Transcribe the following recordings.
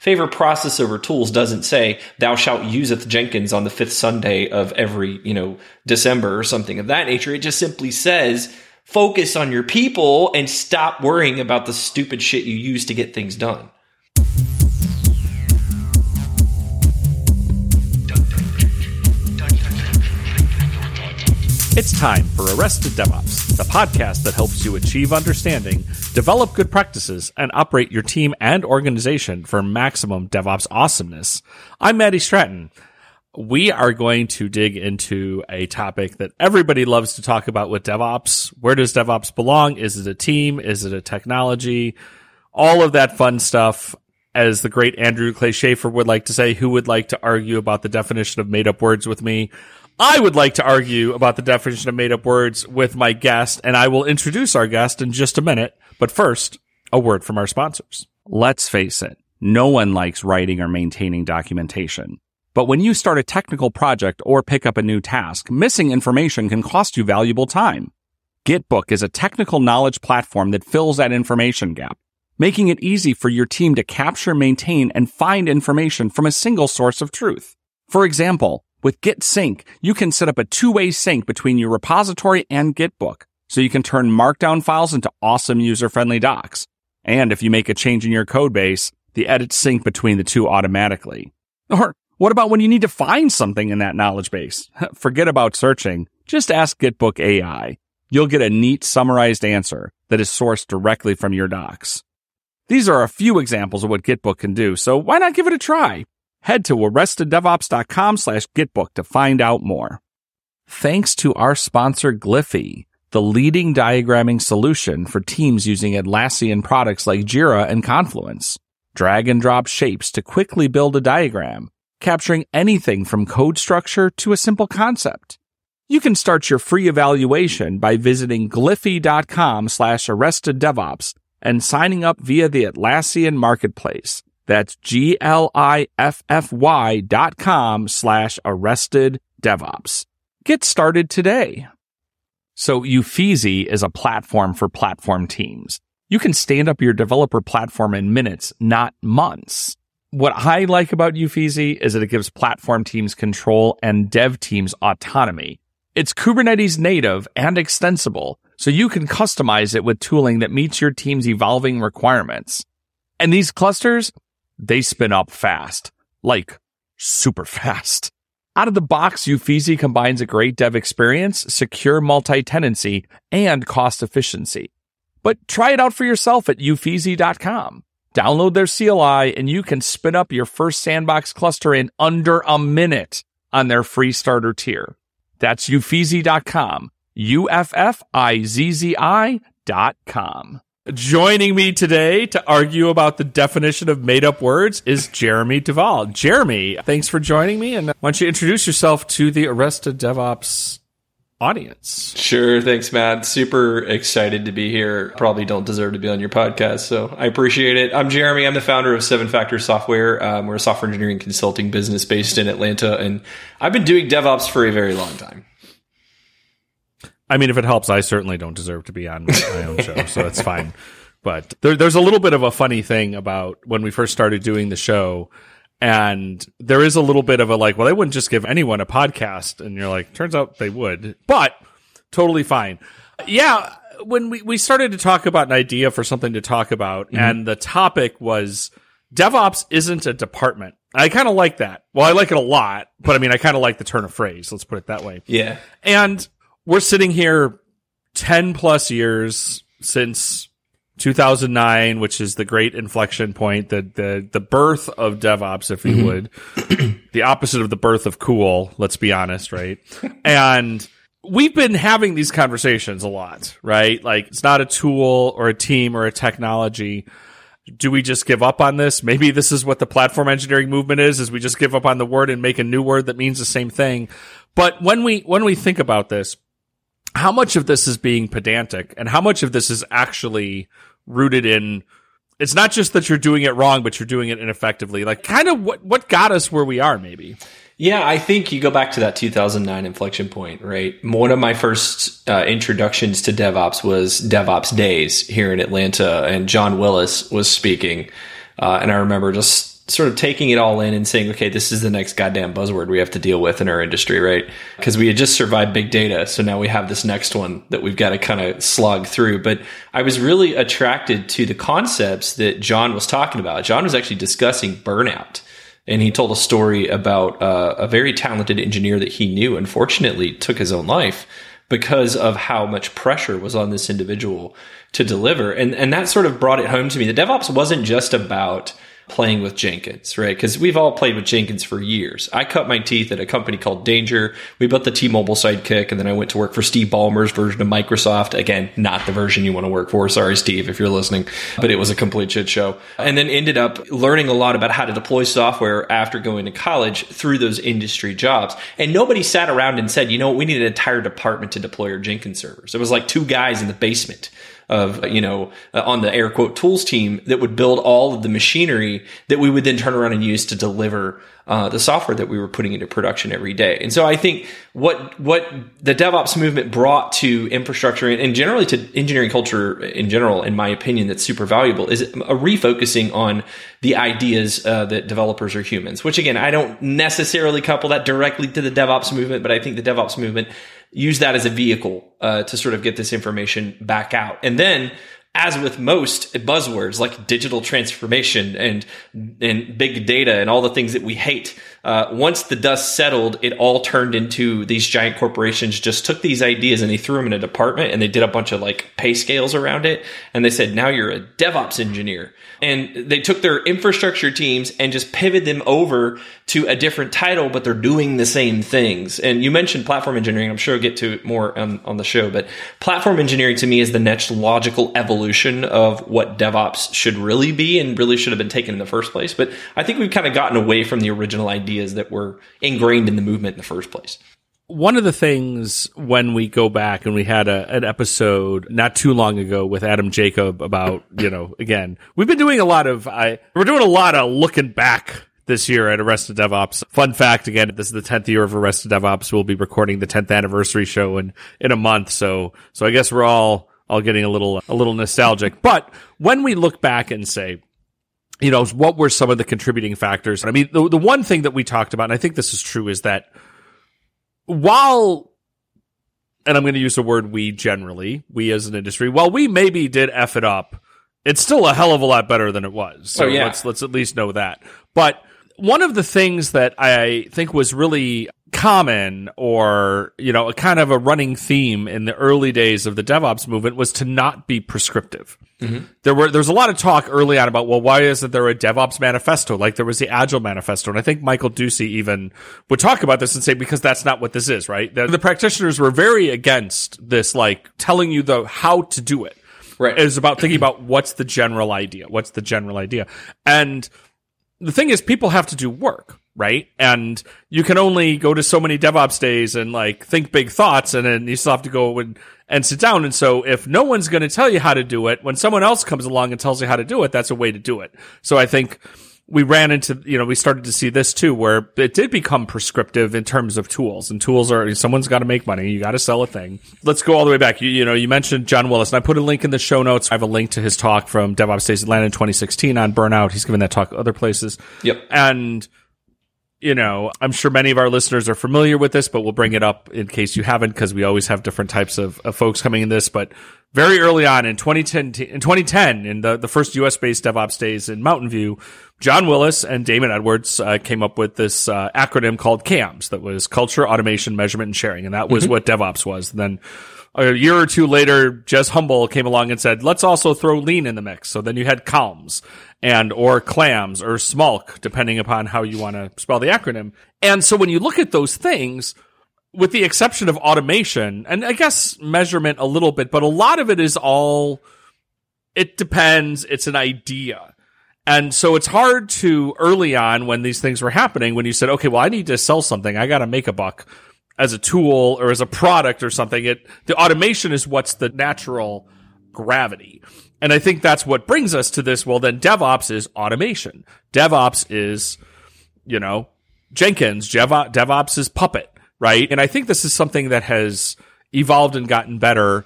Favor process over tools doesn't say thou shalt useth Jenkins on the fifth Sunday of every, you know, December or something of that nature. It just simply says focus on your people and stop worrying about the stupid shit you use to get things done. It's time for Arrested DevOps, the podcast that helps you achieve understanding, develop good practices, and operate your team and organization for maximum DevOps awesomeness. I'm Matty Stratton. We are going to dig into a topic that everybody loves to talk about with DevOps. Where does DevOps belong? Is it a team? Is it a technology? All of that fun stuff. As the great Andrew Clay Shafer would like to say, who would like to argue about the definition of made up words with me? I would like to argue about the definition of made up words with my guest, and I will introduce our guest in just a minute. But first, a word from our sponsors. Let's face it, no one likes writing or maintaining documentation. But when you start a technical project or pick up a new task, missing information can cost you valuable time. Gitbook is a technical knowledge platform that fills that information gap, making it easy for your team to capture, maintain, and find information from a single source of truth. For example, with Git Sync, you can set up a two-way sync between your repository and Gitbook, so you can turn markdown files into awesome user-friendly docs. And if you make a change in your code base, the edits sync between the two automatically. Or what about when you need to find something in that knowledge base? Forget about searching. Just ask Gitbook AI. You'll get a neat summarized answer that is sourced directly from your docs. These are a few examples of what Gitbook can do, so why not give it a try? Head to arresteddevops.com slash gitbook to find out more. Thanks to our sponsor Gliffy, the leading diagramming solution for teams using Atlassian products like Jira and Confluence. Drag and drop shapes to quickly build a diagram, capturing anything from code structure to a simple concept. You can start your free evaluation by visiting gliffy.com slash arresteddevops and signing up via the Atlassian marketplace. That's G-L-I-F-F-Y dot com slash arrested DevOps. Get started today. So Uffizzi is a platform for platform teams. You can stand up your developer platform in minutes, not months. What I like about Uffizzi is that it gives platform teams control and dev teams autonomy. It's Kubernetes native and extensible, so you can customize it with tooling that meets your team's evolving requirements. And these clusters, they spin up fast, like super fast. Out of the box, Uffizzi combines a great dev experience, secure multi-tenancy, and cost efficiency. But try it out for yourself at uffizzi.com. Download their CLI and you can spin up your first sandbox cluster in under a minute on their free starter tier. That's uffizzi.com. U-F-F-I-Z-Z-I dot com. Joining me today to argue about the definition of made up words is Jeremy Duvall. Jeremy, thanks for joining me. And why don't you introduce yourself to the Arrested DevOps audience? Sure. Thanks, Matt. Super excited to be here. Probably don't deserve to be on your podcast, so I appreciate it. I'm Jeremy. I'm the founder of Seven Factor Software. Um, we're a software engineering consulting business based in Atlanta, and I've been doing DevOps for a very long time. I mean, if it helps, I certainly don't deserve to be on my own show, so it's fine. But there, there's a little bit of a funny thing about when we first started doing the show, and there is a little bit of a like, well, they wouldn't just give anyone a podcast, and you're like, turns out they would, but totally fine. Yeah, when we we started to talk about an idea for something to talk about, mm-hmm. and the topic was DevOps isn't a department. I kind of like that. Well, I like it a lot, but I mean, I kind of like the turn of phrase. Let's put it that way. Yeah. And we're sitting here 10 plus years since 2009, which is the great inflection point, the, the, the birth of DevOps, if you mm-hmm. would, the opposite of the birth of cool. Let's be honest, right? and we've been having these conversations a lot, right? Like it's not a tool or a team or a technology. Do we just give up on this? Maybe this is what the platform engineering movement is, is we just give up on the word and make a new word that means the same thing. But when we, when we think about this, how much of this is being pedantic and how much of this is actually rooted in it's not just that you're doing it wrong but you're doing it ineffectively. Like kind of what what got us where we are maybe? Yeah i think you go back to that 2009 inflection point right? One of my first uh, introductions to devops was devops days here in atlanta and john willis was speaking uh, and i remember just sort of taking it all in and saying, okay, this is the next goddamn buzzword we have to deal with in our industry, right? Because we had just survived big data. So now we have this next one that we've got to kind of slog through. But I was really attracted to the concepts that John was talking about. John was actually discussing burnout. And he told a story about uh, a very talented engineer that he knew, unfortunately, took his own life because of how much pressure was on this individual to deliver. And, and that sort of brought it home to me. The DevOps wasn't just about playing with Jenkins, right? Because we've all played with Jenkins for years. I cut my teeth at a company called Danger. We built the T-Mobile Sidekick, and then I went to work for Steve Ballmer's version of Microsoft. Again, not the version you want to work for. Sorry, Steve, if you're listening, but it was a complete shit show. And then ended up learning a lot about how to deploy software after going to college through those industry jobs. And nobody sat around and said, you know what, we need an entire department to deploy our Jenkins servers. It was like two guys in the basement of, you know, uh, on the air quote tools team that would build all of the machinery that we would then turn around and use to deliver uh, the software that we were putting into production every day. And so I think what what the DevOps movement brought to infrastructure and, and generally to engineering culture in general, in my opinion, that's super valuable is a refocusing on the ideas uh, that developers are humans. Which again, I don't necessarily couple that directly to the DevOps movement, but I think the DevOps movement use that as a vehicle uh, to sort of get this information back out. And then, as with most buzzwords like digital transformation and and big data and all the things that we hate, uh, once the dust settled, it all turned into these giant corporations just took these ideas and they threw them in a department and they did a bunch of like pay scales around it. And they said, now you're a DevOps engineer. And they took their infrastructure teams and just pivoted them over to a different title, but they're doing the same things. And you mentioned platform engineering. I'm sure I'll get to it more on, on the show, but platform engineering to me is the next logical evolution of what DevOps should really be and really should have been taken in the first place. But I think we've kind of gotten away from the original idea ideas that were ingrained in the movement in the first place. One of the things when we go back and we had a, an episode not too long ago with Adam Jacob about, you know, again, we've been doing a lot of, I, we're doing a lot of looking back this year at Arrested DevOps. Fun fact again, this is the 10th year of Arrested DevOps. We'll be recording the 10th anniversary show in, in a month. So, so I guess we're all, all getting a little, a little nostalgic. But when we look back and say, you know, what were some of the contributing factors? I mean, the, the one thing that we talked about, and I think this is true, is that while, and I'm going to use the word we generally, we as an industry, while we maybe did F it up, it's still a hell of a lot better than it was. Oh, so oh, yeah. let's, let's at least know that. But one of the things that I think was really common or, you know, a kind of a running theme in the early days of the DevOps movement was to not be prescriptive. Mm-hmm. There were, there was a lot of talk early on about, well, why isn't there a DevOps manifesto? Like there was the Agile manifesto. And I think Michael Ducey even would talk about this and say, because that's not what this is, right? The, the practitioners were very against this, like telling you the how to do it. Right. It was about thinking about what's the general idea? What's the general idea? And the thing is, people have to do work right? And you can only go to so many DevOps days and like think big thoughts, and then you still have to go and, and sit down. And so, if no one's going to tell you how to do it, when someone else comes along and tells you how to do it, that's a way to do it. So I think we ran into, you know, we started to see this too, where it did become prescriptive in terms of tools and tools are, someone's got to make money. You got to sell a thing. Let's go all the way back. You, you know, you mentioned John Willis and I put a link in the show notes. I have a link to his talk from DevOps Days Atlanta in 2016 on burnout. He's given that talk other places. Yep. And, you know, I'm sure many of our listeners are familiar with this, but we'll bring it up in case you haven't, because we always have different types of, of, folks coming in this. But very early on in 2010, in 2010, in the, the first US based DevOps days in Mountain View, John Willis and Damon Edwards uh, came up with this uh, acronym called CAMS that was Culture, Automation, Measurement, and Sharing. And that was mm-hmm. what DevOps was. And then a year or two later, Jez Humble came along and said, let's also throw lean in the mix. So then you had CALMS and or clams or smulk, depending upon how you want to spell the acronym. And so when you look at those things, with the exception of automation and I guess measurement a little bit, but a lot of it is all, it depends. It's an idea. And so it's hard to early on when these things were happening, when you said, okay, well, I need to sell something. I got to make a buck as a tool or as a product or something. It, the automation is what's the natural gravity. And I think that's what brings us to this. Well, then DevOps is automation. DevOps is, you know, Jenkins. DevOps is Puppet, right? And I think this is something that has evolved and gotten better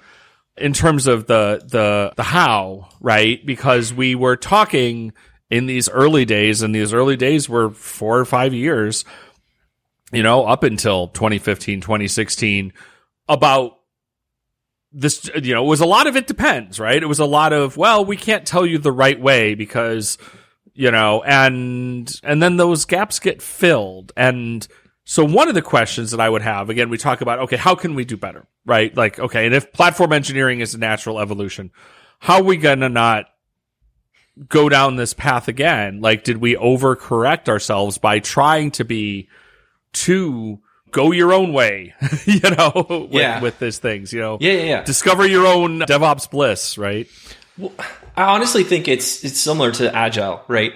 in terms of the, the, the how, right? Because we were talking in these early days, and these early days were four or five years, you know, up until 2015, 2016, about this, you know, it was a lot of it depends, right? It was a lot of, well, we can't tell you the right way because, you know, and, and then those gaps get filled. And so one of the questions that I would have, again, we talk about, okay, how can we do better, right? Like, okay, and if platform engineering is a natural evolution, how are we going to not go down this path again? Like, did we overcorrect ourselves by trying to be too go your own way, you know, with, Yeah. with these things, you know, Yeah, yeah, yeah. discover your own DevOps bliss, right? Well, I honestly think it's it's similar to agile, right?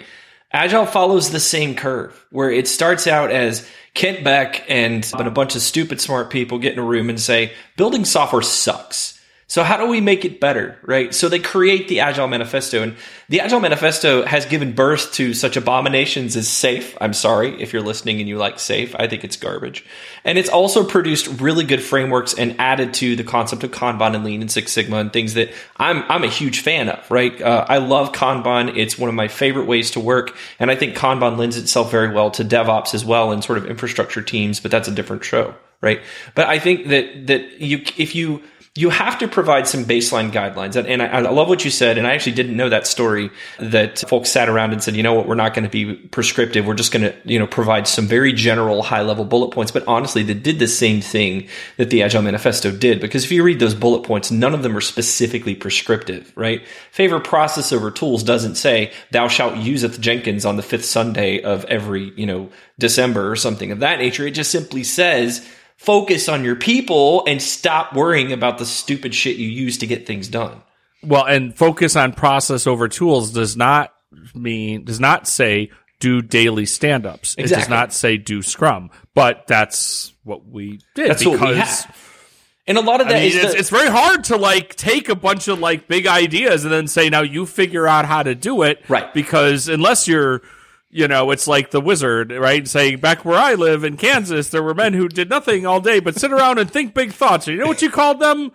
Agile follows the same curve where it starts out as Kent Beck and a bunch of stupid smart people get in a room and say building software sucks. So how do we make it better, right? So they create the Agile Manifesto and the Agile Manifesto has given birth to such abominations as safe. I'm sorry if you're listening and you like safe. I think it's garbage. And it's also produced really good frameworks and added to the concept of Kanban and Lean and Six Sigma and things that I'm, I'm a huge fan of, right? Uh, I love Kanban. It's one of my favorite ways to work. And I think Kanban lends itself very well to DevOps as well and sort of infrastructure teams, but that's a different show, right? But I think that, that you, if you, you have to provide some baseline guidelines. And, and I, I love what you said. And I actually didn't know that story that folks sat around and said, you know what, we're not going to be prescriptive. We're just going to, you know, provide some very general high level bullet points. But honestly, they did the same thing that the Agile Manifesto did. Because if you read those bullet points, none of them are specifically prescriptive, right? Favor process over tools doesn't say thou shalt useth Jenkins on the fifth Sunday of every, you know, December or something of that nature. It just simply says, focus on your people and stop worrying about the stupid shit you use to get things done. Well, and focus on process over tools does not mean, does not say do daily stand ups. It does not say do scrum, but that's what we did. That's what we have. And a lot of I that mean, is it's, the- it's very hard to like take a bunch of like big ideas and then say, now you figure out how to do it. Right. Because unless you're, you know, it's like the wizard, right? Saying back where I live in Kansas, there were men who did nothing all day but sit around and think big thoughts. You know what you called them?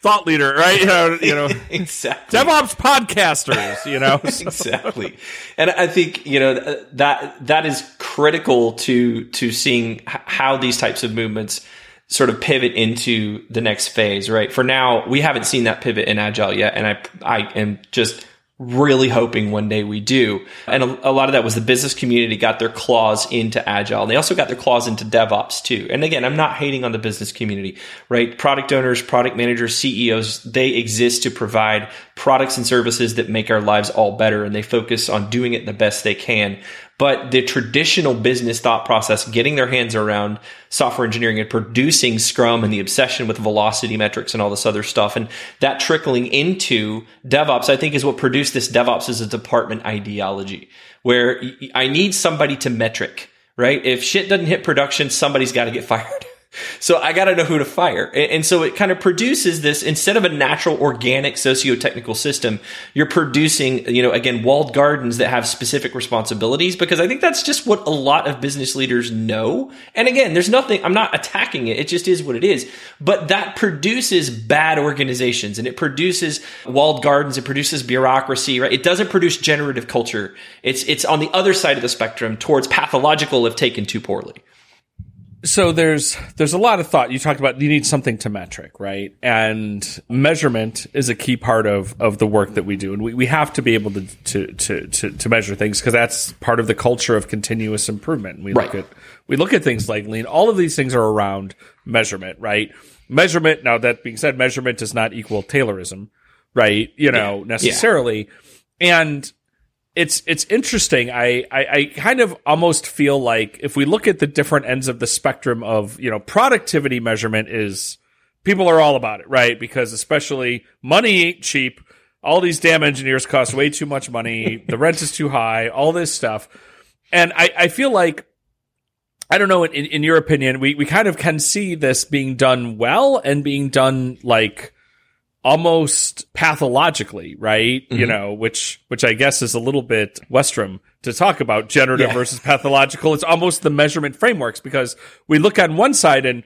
Thought leader, right? You know, you know exactly. DevOps podcasters, you know? exactly. And I think, you know, that that is critical to to seeing how these types of movements sort of pivot into the next phase, right? For now, we haven't seen that pivot in agile yet and I I am just really hoping one day we do. And a, a lot of that was the business community got their claws into agile. And they also got their claws into DevOps too. And again, I'm not hating on the business community, right? Product owners, product managers, CEOs, they exist to provide products and services that make our lives all better. And they focus on doing it the best they can. But the traditional business thought process, getting their hands around software engineering and producing Scrum and the obsession with velocity metrics and all this other stuff, and that trickling into DevOps, I think is what produced this DevOps as a department ideology, where I need somebody to metric, right? If shit doesn't hit production, somebody's got to get fired. So I got to know who to fire. And, so it kind of produces this instead of a natural organic socio-technical system, you're producing, you know, again, walled gardens that have specific responsibilities because I think that's just what a lot of business leaders know. And again, there's nothing, I'm not attacking it. It just is what it is. But that produces bad organizations and it produces walled gardens. It produces bureaucracy, right? It doesn't produce generative culture. It's, it's on the other side of the spectrum towards pathological if taken too poorly. So there's there's a lot of thought. You talked about you need something to metric, right? And measurement is a key part of of the work that we do, and we, we have to be able to to to to, to measure things because that's part of the culture of continuous improvement. We look at we look at things like lean. All of these things are around measurement, right? Measurement. Now that being said, measurement does not equal Taylorism, right? You know necessarily, and it's it's interesting. I, I I kind of almost feel like if we look at the different ends of the spectrum of you know productivity measurement is people are all about it, right? Because especially money ain't cheap. All these damn engineers cost way too much money. the rent is too high. All this stuff, and I I feel like I don't know. In, in your opinion, we we kind of can see this being done well and being done like almost pathologically, right? You Mm-hmm. know, which which I guess is a little bit Westrum to talk about generative Yeah. versus pathological. It's almost the measurement frameworks because we look on one side and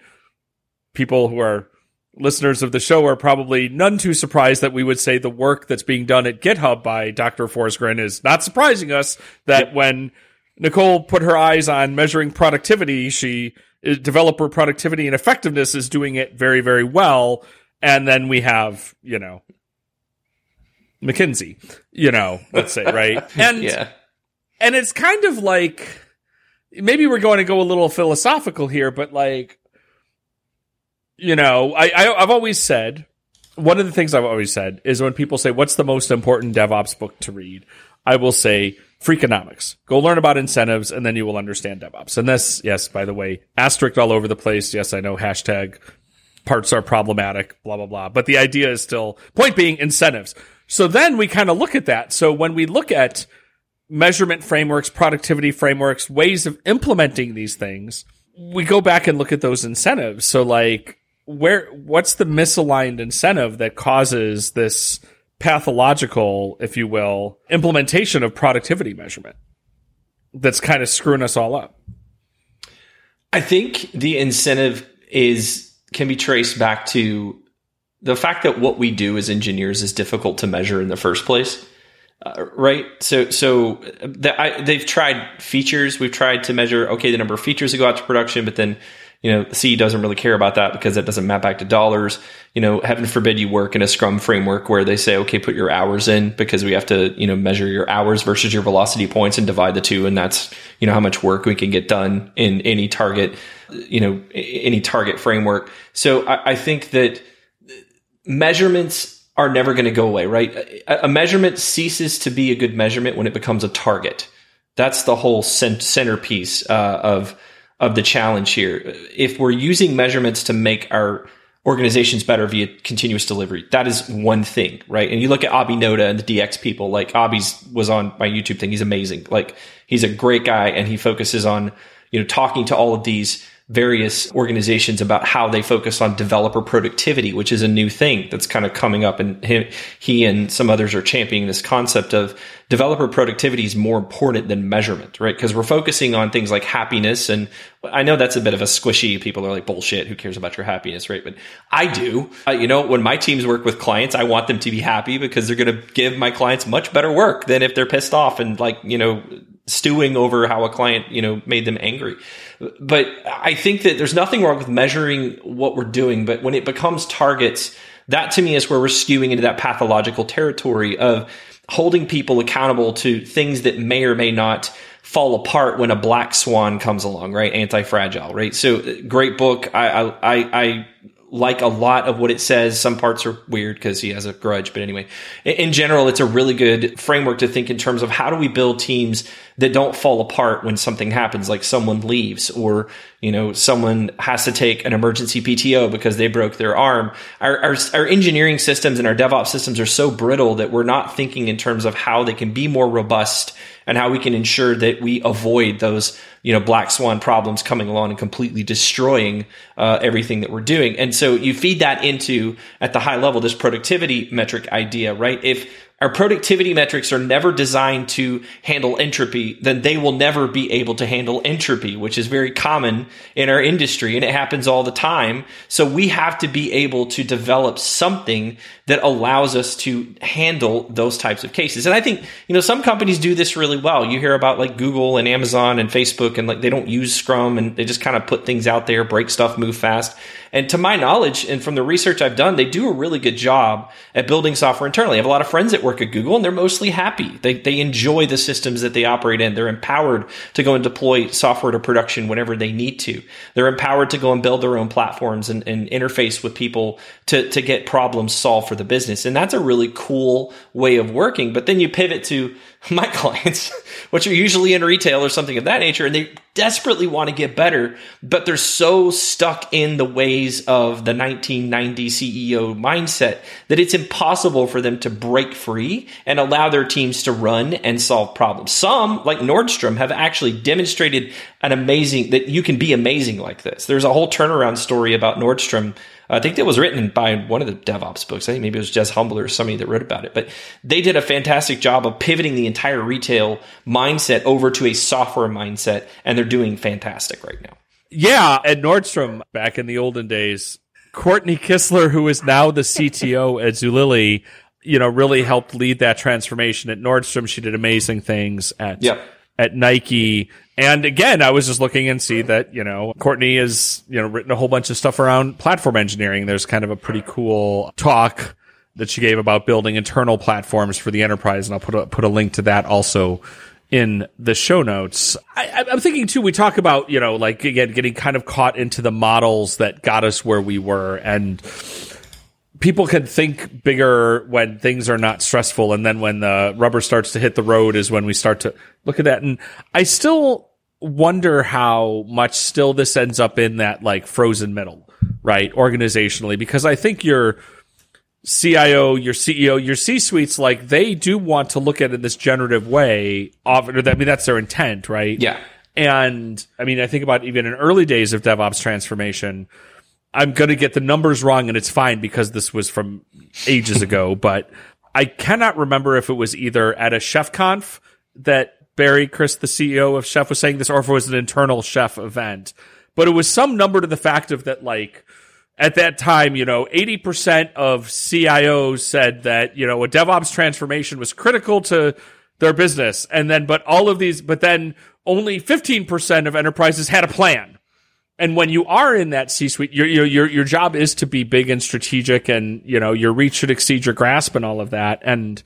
people who are listeners of the show are probably none too surprised that we would say the work that's being done at GitHub by Dr. Forsgren is not surprising us that yep. when Nicole put her eyes on measuring productivity, she uh, developer productivity and effectiveness is doing it very, very well. And then we have, you know, McKinsey, you know, let's say, right? And yeah. and it's kind of like maybe we're going to go a little philosophical here, but like you know, I, I I've always said one of the things I've always said is when people say, "What's the most important DevOps book to read?" I will say Freakonomics. Go learn about incentives, and then you will understand DevOps. And this, yes, by the way, asterisk all over the place. Yes, I know hashtag parts are problematic, blah blah blah. But the idea is still point being incentives. So then we kind of look at that. So when we look at measurement frameworks, productivity frameworks, ways of implementing these things, we go back and look at those incentives. So like where what's the misaligned incentive that causes this pathological, if you will, implementation of productivity measurement that's kind of screwing us all up? I think the incentive is can be traced back to the fact that what we do as engineers is difficult to measure in the first place. Uh, right. So, so the, I, they've tried features. We've tried to measure, okay, the number of features that go out to production, but then, you know, C doesn't really care about that because that doesn't map back to dollars. You know, heaven forbid you work in a scrum framework where they say, okay, put your hours in because we have to, you know, measure your hours versus your velocity points and divide the two. And that's, you know, how much work we can get done in any target, you know, any target framework. So I, I think that measurements are never going to go away, right? A, a, measurement ceases to be a good measurement when it becomes a target. That's the whole cent- centerpiece uh, of of the challenge here. If we're using measurements to make our organizations better via continuous delivery, that is one thing, right? And you look at Abhi Noda and the DX people, like Abhi's was on my YouTube thing. He's amazing. Like he's a great guy and he focuses on, you know, talking to all of these various organizations about how they focus on developer productivity, which is a new thing that's kind of coming up. And he, he and some others are championing this concept of developer productivity is more important than measurement, right? Because we're focusing on things like happiness. And I know that's a bit of a squishy. People are like, bullshit. Who cares about your happiness, right? But I do. Uh, you know, when my teams work with clients, I want them to be happy because they're going to give my clients much better work than if they're pissed off and like, you know, stewing over how a client, you know, made them angry. But I think that there's nothing wrong with measuring what we're doing, but when it becomes targets, that to me is where we're skewing into that pathological territory of holding people accountable to things that may or may not fall apart when a black swan comes along, right? Anti-fragile, right? So uh, great book. I, I, I like a lot of what it says. Some parts are weird because he has a grudge, but anyway, in general, it's a really good framework to think in terms of how do we build teams that don't fall apart when something happens, like someone leaves or, you know, someone has to take an emergency PTO because they broke their arm. Our, our, our engineering systems and our DevOps systems are so brittle that we're not thinking in terms of how they can be more robust and how we can ensure that we avoid those you know black swan problems coming along and completely destroying uh, everything that we're doing. And so you feed that into at the high level this productivity metric idea right? If our productivity metrics are never designed to handle entropy, then they will never be able to handle entropy, which is very common in our industry and it happens all the time. So we have to be able to develop something that allows us to handle those types of cases. And I think, you know, some companies do this really well. You hear about like Google and Amazon and Facebook and like they don't use Scrum and they just kind of put things out there, break stuff, move fast. And to my knowledge, and from the research I've done, they do a really good job at building software internally. I have a lot of friends that work at Google and they're mostly happy. They, they enjoy the systems that they operate in. They're empowered to go and deploy software to production whenever they need to. They're empowered to go and build their own platforms and, and interface with people to, to get problems solved for the business. And that's a really cool way of working. But then you pivot to my clients, which are usually in retail or something of that nature, and they desperately want to get better, but they're so stuck in the ways of the 1990 CEO mindset that it's impossible for them to break free and allow their teams to run and solve problems. Some, like Nordstrom, have actually demonstrated an amazing that you can be amazing like this. There's a whole turnaround story about Nordstrom I think that was written by one of the DevOps books. I think maybe it was Jez Humble or somebody that wrote about it. But they did a fantastic job of pivoting the entire retail mindset over to a software mindset, and they're doing fantastic right now. Yeah, at Nordstrom back in the olden days, Courtney Kissler, who is now the CTO at Zulily, you know, really helped lead that transformation at Nordstrom. She did amazing things at Yep. At Nike. And again, I was just looking and see that, you know, Courtney has, you know, written a whole bunch of stuff around platform engineering. There's kind of a pretty cool talk that she gave about building internal platforms for the enterprise. And I'll put a, put a link to that also in the show notes. I, I'm thinking too, we talk about, you know, like again, getting kind of caught into the models that got us where we were and people can think bigger when things are not stressful. And then when the rubber starts to hit the road is when we start to look at that. And I still wonder how much still this ends up in that like frozen middle, right? Organizationally, because I think your CIO, your CEO, your C suites, like they do want to look at it in this generative way. Often, I mean, that's their intent, right? Yeah. And I mean, I think about even in early days of DevOps transformation, I'm going to get the numbers wrong and it's fine because this was from ages ago, but I cannot remember if it was either at a ChefConf that Barry Crist, the CEO of Chef was saying this or if it was an internal chef event, but it was some number to the fact of that, like, at that time, you know, 80% of CIOs said that, you know, a DevOps transformation was critical to their business. And then, but all of these, but then only 15% of enterprises had a plan. And when you are in that C suite, your, your, your, your job is to be big and strategic and, you know, your reach should exceed your grasp and all of that. And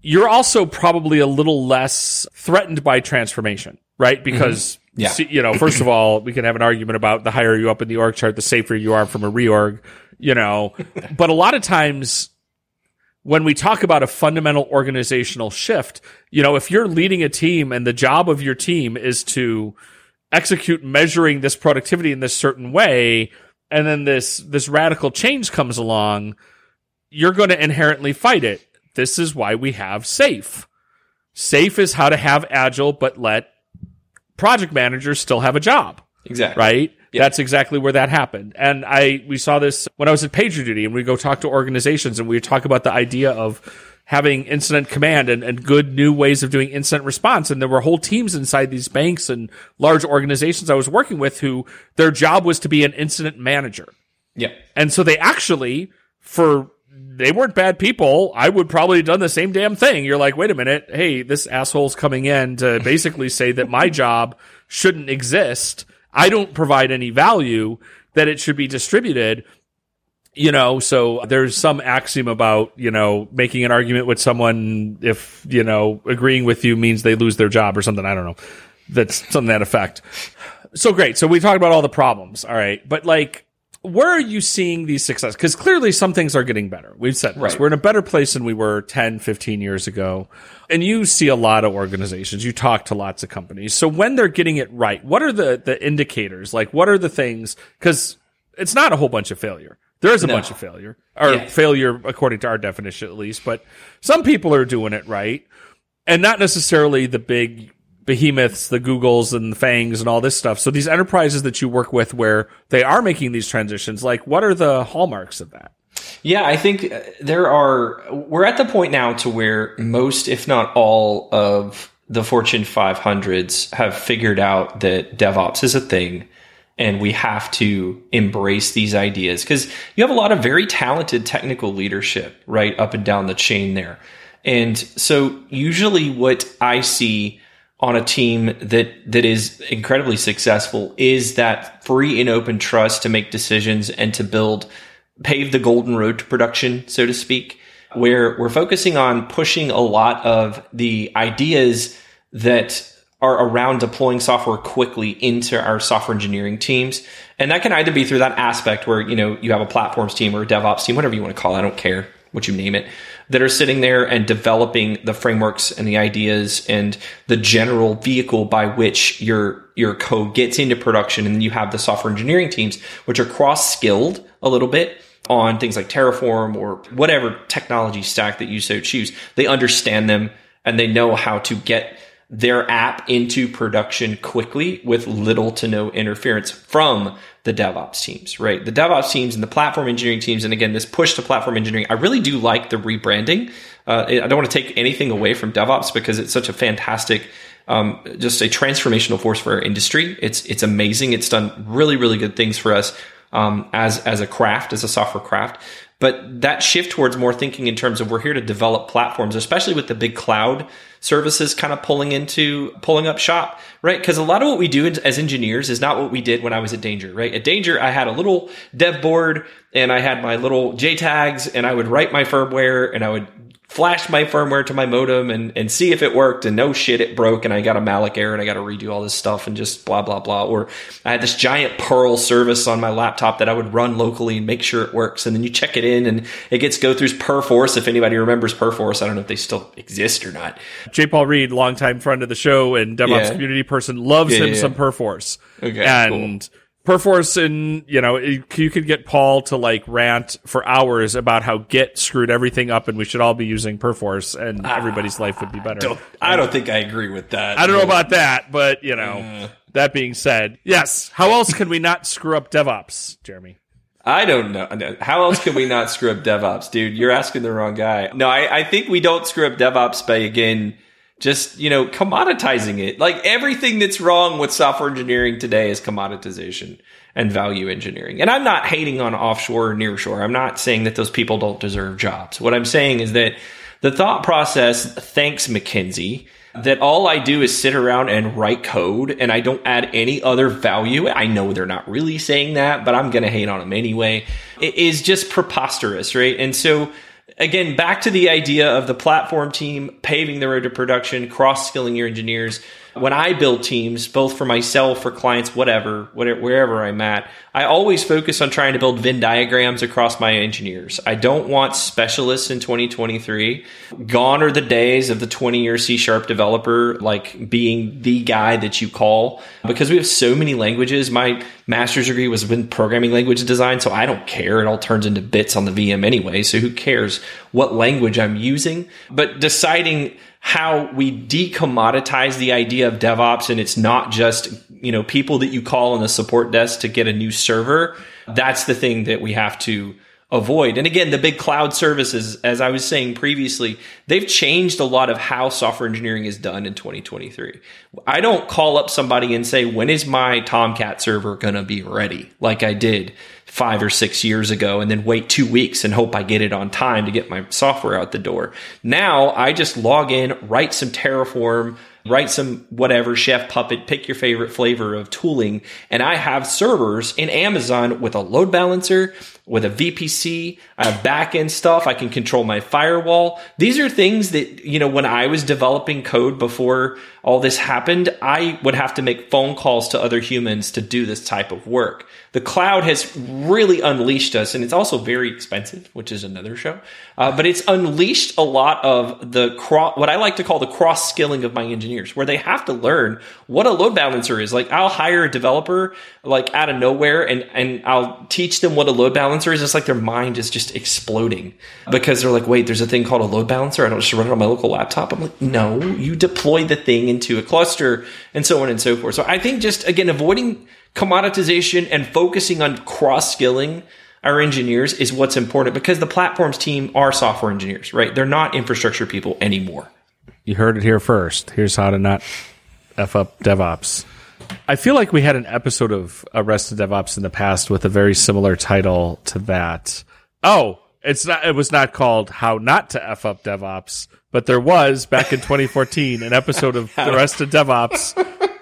you're also probably a little less threatened by transformation, right? Mm-hmm. Because, Yeah. see- you know, first of all, we can have an argument about the higher you up in the org chart, the safer you are from a reorg, you know, but a lot of times when we talk about a fundamental organizational shift, you know, if you're leading a team and the job of your team is to execute measuring this productivity in this certain way, and then this this radical change comes along, you're going to inherently fight it. This is why we have safe. Safe is how to have agile, but let project managers still have a job Exactly. right? Yep. That's exactly where that happened. And I we saw this when I was at PagerDuty and we go talk to organizations and we talk about the idea of having incident command and, and good new ways of doing incident response. And there were whole teams inside these banks and large organizations I was working with who their job was to be an incident manager. Yeah. And so they actually, for they weren't bad people. I would probably have done the same damn thing. You're like, wait a minute. Hey, this asshole's coming in to basically say that my job shouldn't exist. I don't provide any value, that it should be distributed. You know, so there's some axiom about, you know, making an argument with someone if, you know, agreeing with you means they lose their job or something. I don't know. That's something that effect. So great. So we talked about all the problems. All right. But like, where are you seeing these success? Because clearly some things are getting better. We've said this. Right. We're in a better place than we were 10, 15 years ago. And you see a lot of organizations. You talk to lots of companies. So when they're getting it right, what are the, the indicators? Like, what are the things? Because it's not a whole bunch of failure. There is a No. bunch of failure, or Yeah. failure according to our definition at least. But some people are doing it right, and not necessarily the big behemoths, the Googles and the FAANGs and all this stuff. So these enterprises that you work with, where they are making these transitions, like what are the hallmarks of that? Yeah, I think uh, there are. We're at the point now to where most, if not all, of the Fortune 500s have figured out that DevOps is a thing and we have to embrace these ideas because you have a lot of very talented technical leadership right up and down the chain there. And so usually what I see on a team that that is incredibly successful is that free and open trust to make decisions and to build pave the golden road to production, so to speak, where we're focusing on pushing a lot of the ideas that are around deploying software quickly into our software engineering teams. And that can either be through that aspect where, you know, you have a platforms team or a DevOps team, whatever you want to call it, I don't care what you name it, that are sitting there and developing the frameworks and the ideas and the general vehicle by which your your code gets into production. And you have the software engineering teams, which are cross-skilled a little bit on things like Terraform or whatever technology stack that you so choose. They understand them and they know how to get their app into production quickly with little to no interference from the DevOps teams, right? The DevOps teams and the platform engineering teams. And again, this push to platform engineering, I really do like the rebranding. Uh, I don't want to take anything away from DevOps because it's such a fantastic, um, just a transformational force for our industry. It's, it's amazing. It's done really, really good things for us um, as as a craft, as a software craft. But that shift towards more thinking in terms of we're here to develop platforms, especially with the big cloud services kind of pulling into pulling up shop, right? Because a lot of what we do as engineers is not what we did when I was at Danger, right? At Danger, I had a little dev board and I had my little JTAGs and I would write my firmware and I would flash my firmware to my modem and, and see if it worked and no shit it broke and I got a malloc error and I got to redo all this stuff and just blah blah blah or I had this giant Perl service on my laptop that I would run locally and make sure it works and then you check it in and it gets go through Perforce if anybody remembers Perforce I don't know if they still exist or not J. Paul Reed longtime friend of the show and DevOps Yeah. community person loves Yeah, him yeah. some Perforce Okay, and Perforce and you know it- you could get Paul to like rant for hours about how Git screwed everything up and we should all be using Perforce and ah, everybody's life would be better. don't, I don't think I agree with that I don't know about that, but you know. That being said, yes. How else can we not screw up DevOps, Jeremy? I don't know. How else can we not screw up DevOps, dude? You're asking the wrong guy. No, I, I think we don't screw up DevOps by again just you know commoditizing it. Like everything that's wrong with software engineering today is commoditization and value engineering. And I'm not hating on offshore or nearshore. I'm not saying that those people don't deserve jobs. What I'm saying is that the thought process, thanks McKinsey, that all I do is sit around and write code and I don't add any other value. I know they're not really saying that, but I'm going to hate on them anyway. It is just preposterous, right? And so again, back to the idea of the platform team paving the road to production, cross skilling your engineers. When I build teams, both for myself, for clients, whatever, whatever, wherever I'm at, I always focus on trying to build Venn diagrams across my engineers. I don't want specialists in 2023. Gone are the days of the 20 year C sharp developer, like being the guy that you call because we have so many languages. My master's degree was in programming language design, so I don't care. It all turns into bits on the VM anyway. So who cares what language I'm using? But deciding how we decommoditize the idea of DevOps and it's not just, you know, people that you call on the support desk to get a new server. That's the thing that we have to avoid. And again, the big cloud services, as I was saying previously, they've changed a lot of how software engineering is done in 2023. I don't call up somebody and say, when is my Tomcat server going to be ready? Like I did five or six years ago and then wait two weeks and hope I get it on time to get my software out the door. Now I just log in, write some Terraform, write some whatever chef puppet pick your favorite flavor of tooling and i have servers in amazon with a load balancer with a vpc i have backend stuff i can control my firewall. These are things that you know when i was developing code before all this happened i would have to make phone calls to other humans to do this type of work. The cloud has really unleashed us and it's also very expensive which is another show. Uh, but it's unleashed a lot of the cro- what i like to call the cross skilling of my engineers where they have to learn what a load balancer is. Like i'll hire a developer like out of nowhere and and i'll teach them what a load balancer is it's like their mind is just exploding because they're like wait there's a thing called a load balancer. I don't just run it on my local laptop. I'm like no you deploy the thing into a cluster and so on and so forth. So i think just again avoiding commoditization and focusing on cross skilling our engineers is what's important because the platforms team are software engineers right? They're not infrastructure people anymore. You heard it here first. Here's how to not f up DevOps. I feel like we had an episode of Arrested DevOps in the past with a very similar title to that. Oh, it's not. It was not called "How Not to F Up DevOps," but there was back in 2014 an episode of Arrested DevOps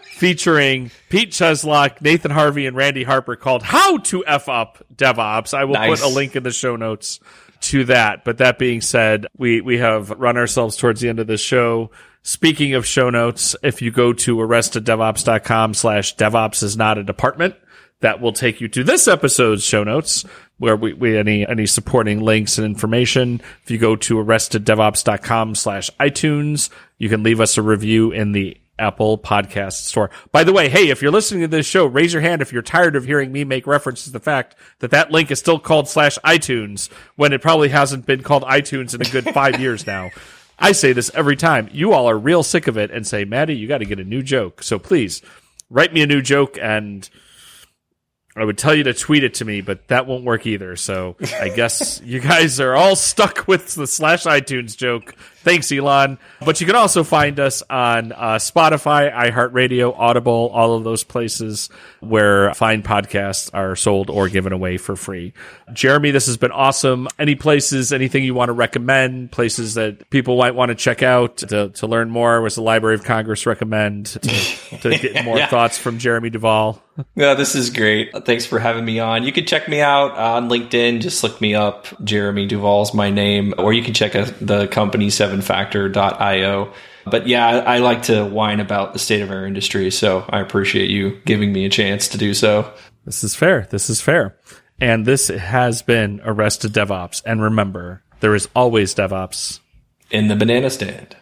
featuring Pete Cheslock, Nathan Harvey, and Randy Harper called "How to F Up DevOps." I will Nice. put a link in the show notes to that. But that being said, we, we have run ourselves towards the end of this show. Speaking of show notes, if you go to arresteddevops.com slash DevOps is not a department, that will take you to this episode's show notes where we, we any any supporting links and information. If you go to arresteddevops.com slash iTunes, you can leave us a review in the Apple Podcast Store. By the way, hey, if you're listening to this show, raise your hand if you're tired of hearing me make reference to the fact that that link is still called slash iTunes when it probably hasn't been called iTunes in a good five years now. I say this every time. You all are real sick of it and say, Matty, you got to get a new joke. So please write me a new joke and I would tell you to tweet it to me, but that won't work either. So I guess you guys are all stuck with the slash iTunes joke. Thanks, Elon. But you can also find us on uh, Spotify, iHeartRadio, Audible, all of those places where fine podcasts are sold or given away for free. Jeremy, this has been awesome. Any places, anything you want to recommend, places that people might want to check out to, to learn more? Was the Library of Congress recommend to, to get more Yeah. thoughts from Jeremy Duvall? Yeah, this is great. Thanks for having me on. You can check me out on LinkedIn. Just look me up. Jeremy Duvall's my name. Or you can check out the company 7factor.io. But yeah, I, I like to whine about the state of our industry. So I appreciate you giving me a chance to do so. This is fair. This is fair. And this has been Arrested DevOps. And remember, there is always DevOps. In the banana stand.